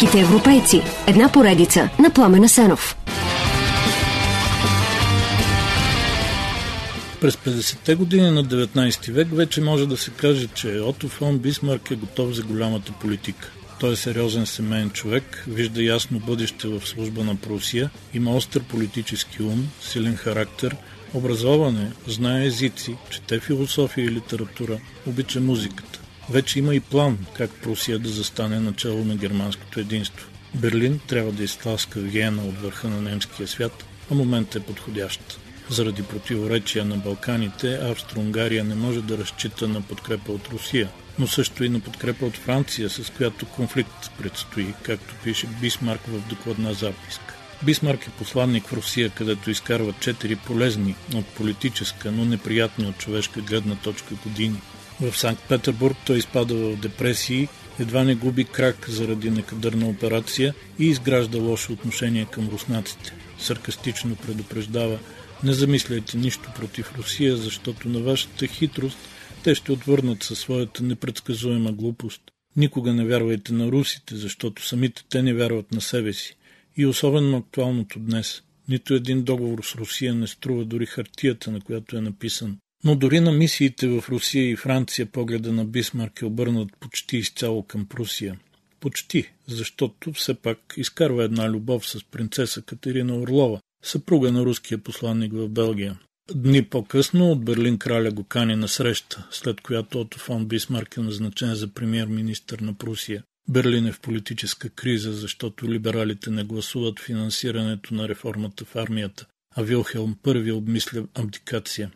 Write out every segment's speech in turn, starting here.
Великите европейци. Една поредица на Пламена Сенов. През 50-те години на 19 век вече може да се каже, че Ото фон Бисмарк е готов за голямата политика. Той е сериозен семейен човек, вижда ясно бъдеще в служба на Прусия, има остър политически ум, силен характер, образоване, знае езици, чете философия и литература, обича музиката. Вече има и план как Прусия да застане начало на германското единство. Берлин трябва да изтласка Виена от върха на немския свят, а моментът е подходящ. Заради противоречия на Балканите, Австро-Унгария не може да разчита на подкрепа от Русия, но също и на подкрепа от Франция, с която конфликт предстои, както пише Бисмарк в докладна записка. Бисмарк е посланник в Русия, където изкарва четири полезни от политическа, но неприятни от човешка гледна точка години. В Санкт-Петербург той изпада в депресии, едва не губи крак заради некадърна операция и изгражда лошо отношение към руснаците. Саркастично предупреждава не замисляйте нищо против Русия, защото на вашата хитрост те ще отвърнат със своята непредсказуема глупост. Никога не вярвайте на русите, защото самите те не вярват на себе си. И особено актуалното днес. Нито един договор с Русия не струва дори хартията, на която е написан. Но дори на мисиите в Русия и Франция погледа на Бисмарк е обърнат почти изцяло към Прусия. Почти, защото все пак изкарва една любов с принцеса Катерина Орлова, съпруга на руския посланник в Белгия. Дни по-късно от Берлин краля го кани на среща, след която Ото фон Бисмарк е назначен за премьер-министър на Прусия. Берлин е в политическа криза, защото либералите не гласуват финансирането на реформата в армията, а Вилхелм първи обмисля абдикация.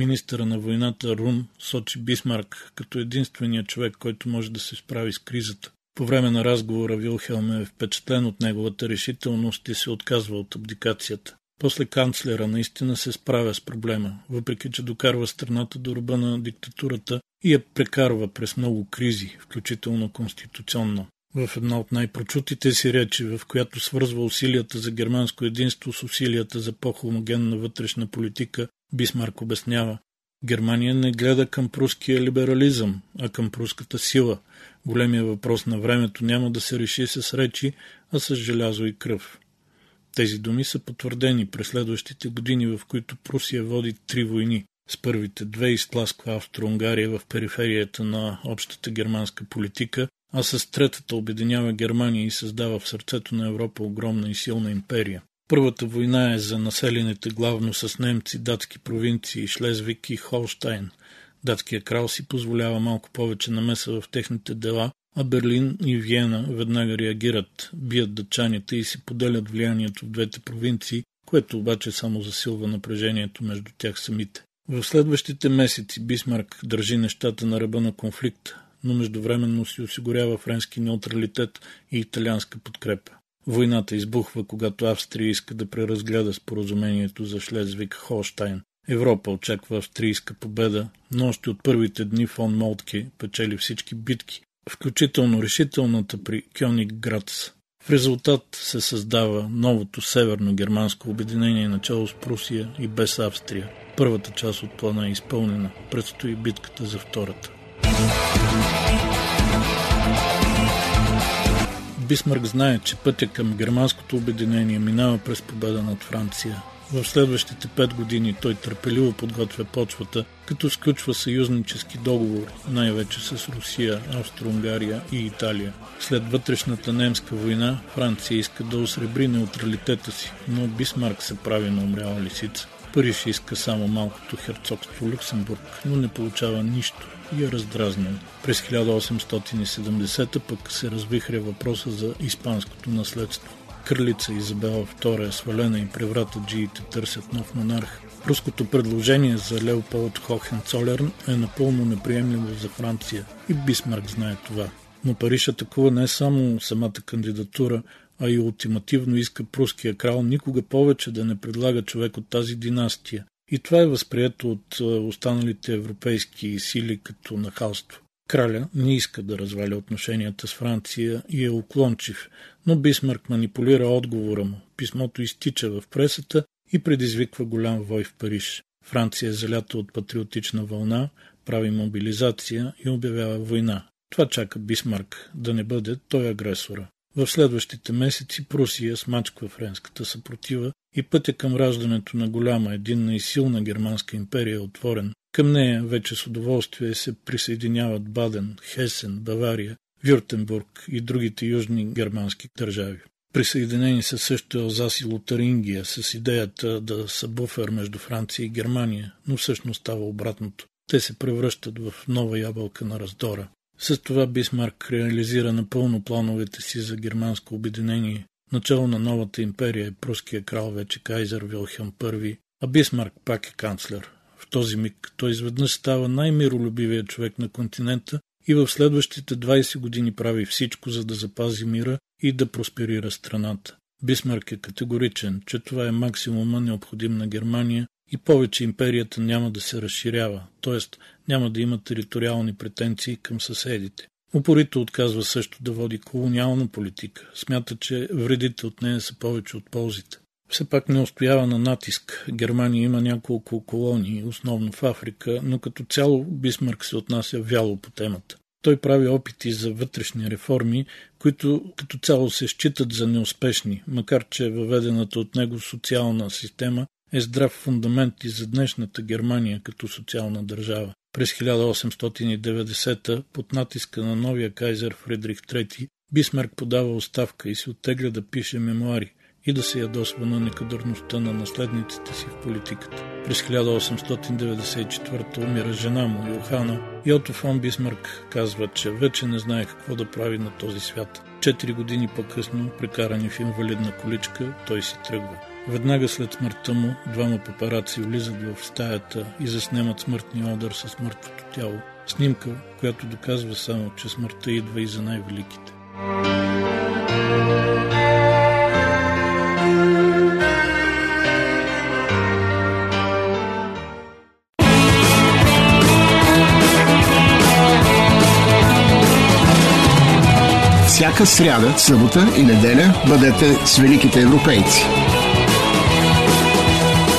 Министъра на войната Рун сочи Бисмарк като единствения човек, който може да се справи с кризата. По време на разговора Вилхелм е впечатлен от неговата решителност и се отказва от абдикацията. После канцлера наистина се справя с проблема, въпреки че докарва страната до ръба на диктатурата и я прекарва през много кризи, включително конституционно. В една от най-прочутите си речи, в която свързва усилията за германско единство с усилията за по-хомогенна вътрешна политика, Бисмарк обяснява, Германия не гледа към пруския либерализъм, а към пруската сила. Големия въпрос на времето няма да се реши с речи, а с желязо и кръв. Тези думи са потвърдени през следващите години, в които Прусия води три войни. С първите две изтласква Австро-Унгария в периферията на общата германска политика, а с третата обединява Германия и създава в сърцето на Европа огромна и силна империя. Първата война е за населените главно с немци, датски провинции Шлезвик и Холштайн. Датския крал си позволява малко повече намеса в техните дела, а Берлин и Виена веднага реагират, бият дъчаните и си поделят влиянието в двете провинции, което обаче само засилва напрежението между тях самите. В следващите месеци Бисмарк държи нещата на ръба на конфликт, но междувременно си осигурява френски неутралитет и италианска подкрепа. Войната избухва, когато Австрия иска да преразгледа споразумението за Шлезвик-Холштайн. Европа очаква австрийска победа, но още от първите дни фон Молтке печели всички битки, включително решителната при Кьонигградс. В резултат се създава новото северно-германско обединение начало с Прусия и без Австрия. Първата част от плана е изпълнена. Предстои битката за втората. Бисмарк знае, че пътя към германското обединение минава през победа над Франция. В следващите пет години той търпеливо подготвя почвата, като сключва съюзнически договор, най-вече с Русия, Австро-Унгария и Италия. След вътрешната немска война Франция иска да осребри неутралитета си, но Бисмарк се прави на умряла лисица. Париж иска само малкото херцогство Люксембург, но не получава нищо и е раздразнен. През 1870 пък се развихря въпроса за испанското наследство. Кралица Изабела II е свалена и превратаджиите търсят нов монарх. Руското предложение за Леополд Хохенцолерн е напълно неприемливо за Франция и Бисмарк знае това. Но Париж атакува не само самата кандидатура, а и ултимативно иска пруския крал никога повече да не предлага човек от тази династия. И това е възприето от останалите европейски сили като нахалство. Краля не иска да разваля отношенията с Франция и е уклончив, но Бисмарк манипулира отговора му. Писмото изтича в пресата и предизвиква голям вой в Париж. Франция е залята от патриотична вълна, прави мобилизация и обявява война. Това чака Бисмарк да не бъде той агресора. В следващите месеци Прусия смачква френската съпротива и пътя към раждането на голяма, единна и силна германска империя е отворен. Към нея вече с удоволствие се присъединяват Баден, Хесен, Бавария, Вюртенбург и другите южни германски държави. Присъединени са също Елзас и Лотарингия с идеята да са буфер между Франция и Германия, но всъщност става обратното. Те се превръщат в нова ябълка на раздора. С това Бисмарк реализира напълно плановете си за германско обединение. Начало на новата империя е пруския крал вече Кайзер Вилхем I, а Бисмарк пак е канцлер. В този миг той изведнъж става най-миролюбивият човек на континента и в следващите 20 години прави всичко, за да запази мира и да просперира страната. Бисмарк е категоричен, че това е максимума необходим на Германия и повече империята няма да се разширява, т.е. няма да има териториални претенции към съседите. Упорито отказва също да води колониална политика. Смята, че вредите от нея са повече от ползите. Все пак не устоява на натиск. Германия има няколко колонии, основно в Африка, но като цяло Бисмарк се отнася вяло по темата. Той прави опити за вътрешни реформи, които като цяло се считат за неуспешни, макар че въведената от него социална система е здрав фундамент и за днешната Германия като социална държава. През 1890 под натиска на новия кайзер Фридрих III Бисмарк подава оставка и се оттегля да пише мемуари и да се ядосва на некадърността на наследниците си в политиката. През 1894 умира жена му, Йохана, и Ото фон Бисмарк казва, че вече не знае какво да прави на този свят. Четири години по-късно, прекарани в инвалидна количка, той си тръгва. Веднага след смъртта му, двама папараци влизат в стаята и заснемат смъртния одър с мъртвото тяло. Снимка, която доказва само, че смъртта идва и за най-великите. Всяка сряда, събота и неделя бъдете с великите европейци.